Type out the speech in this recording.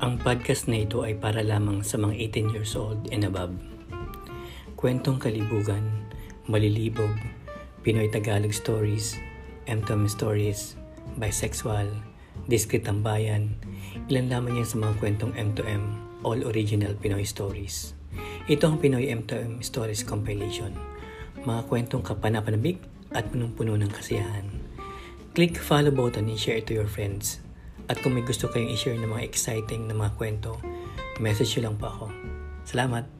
Ang podcast na ito ay para lamang sa mga 18 years old and above. Kwentong kalibugan, malilibog, Pinoy Tagalog stories, MTOM stories, bisexual, discreet ang bayan, ilan lamang yan sa mga kwentong M2M, all original Pinoy stories. Ito ang Pinoy M2M Stories Compilation. Mga kwentong kapanapanabik at punong-puno ng kasiyahan. Click follow button and share to your friends. At kung may gusto kayong i-share ng mga exciting na mga kwento, message nyo lang po ako. Salamat!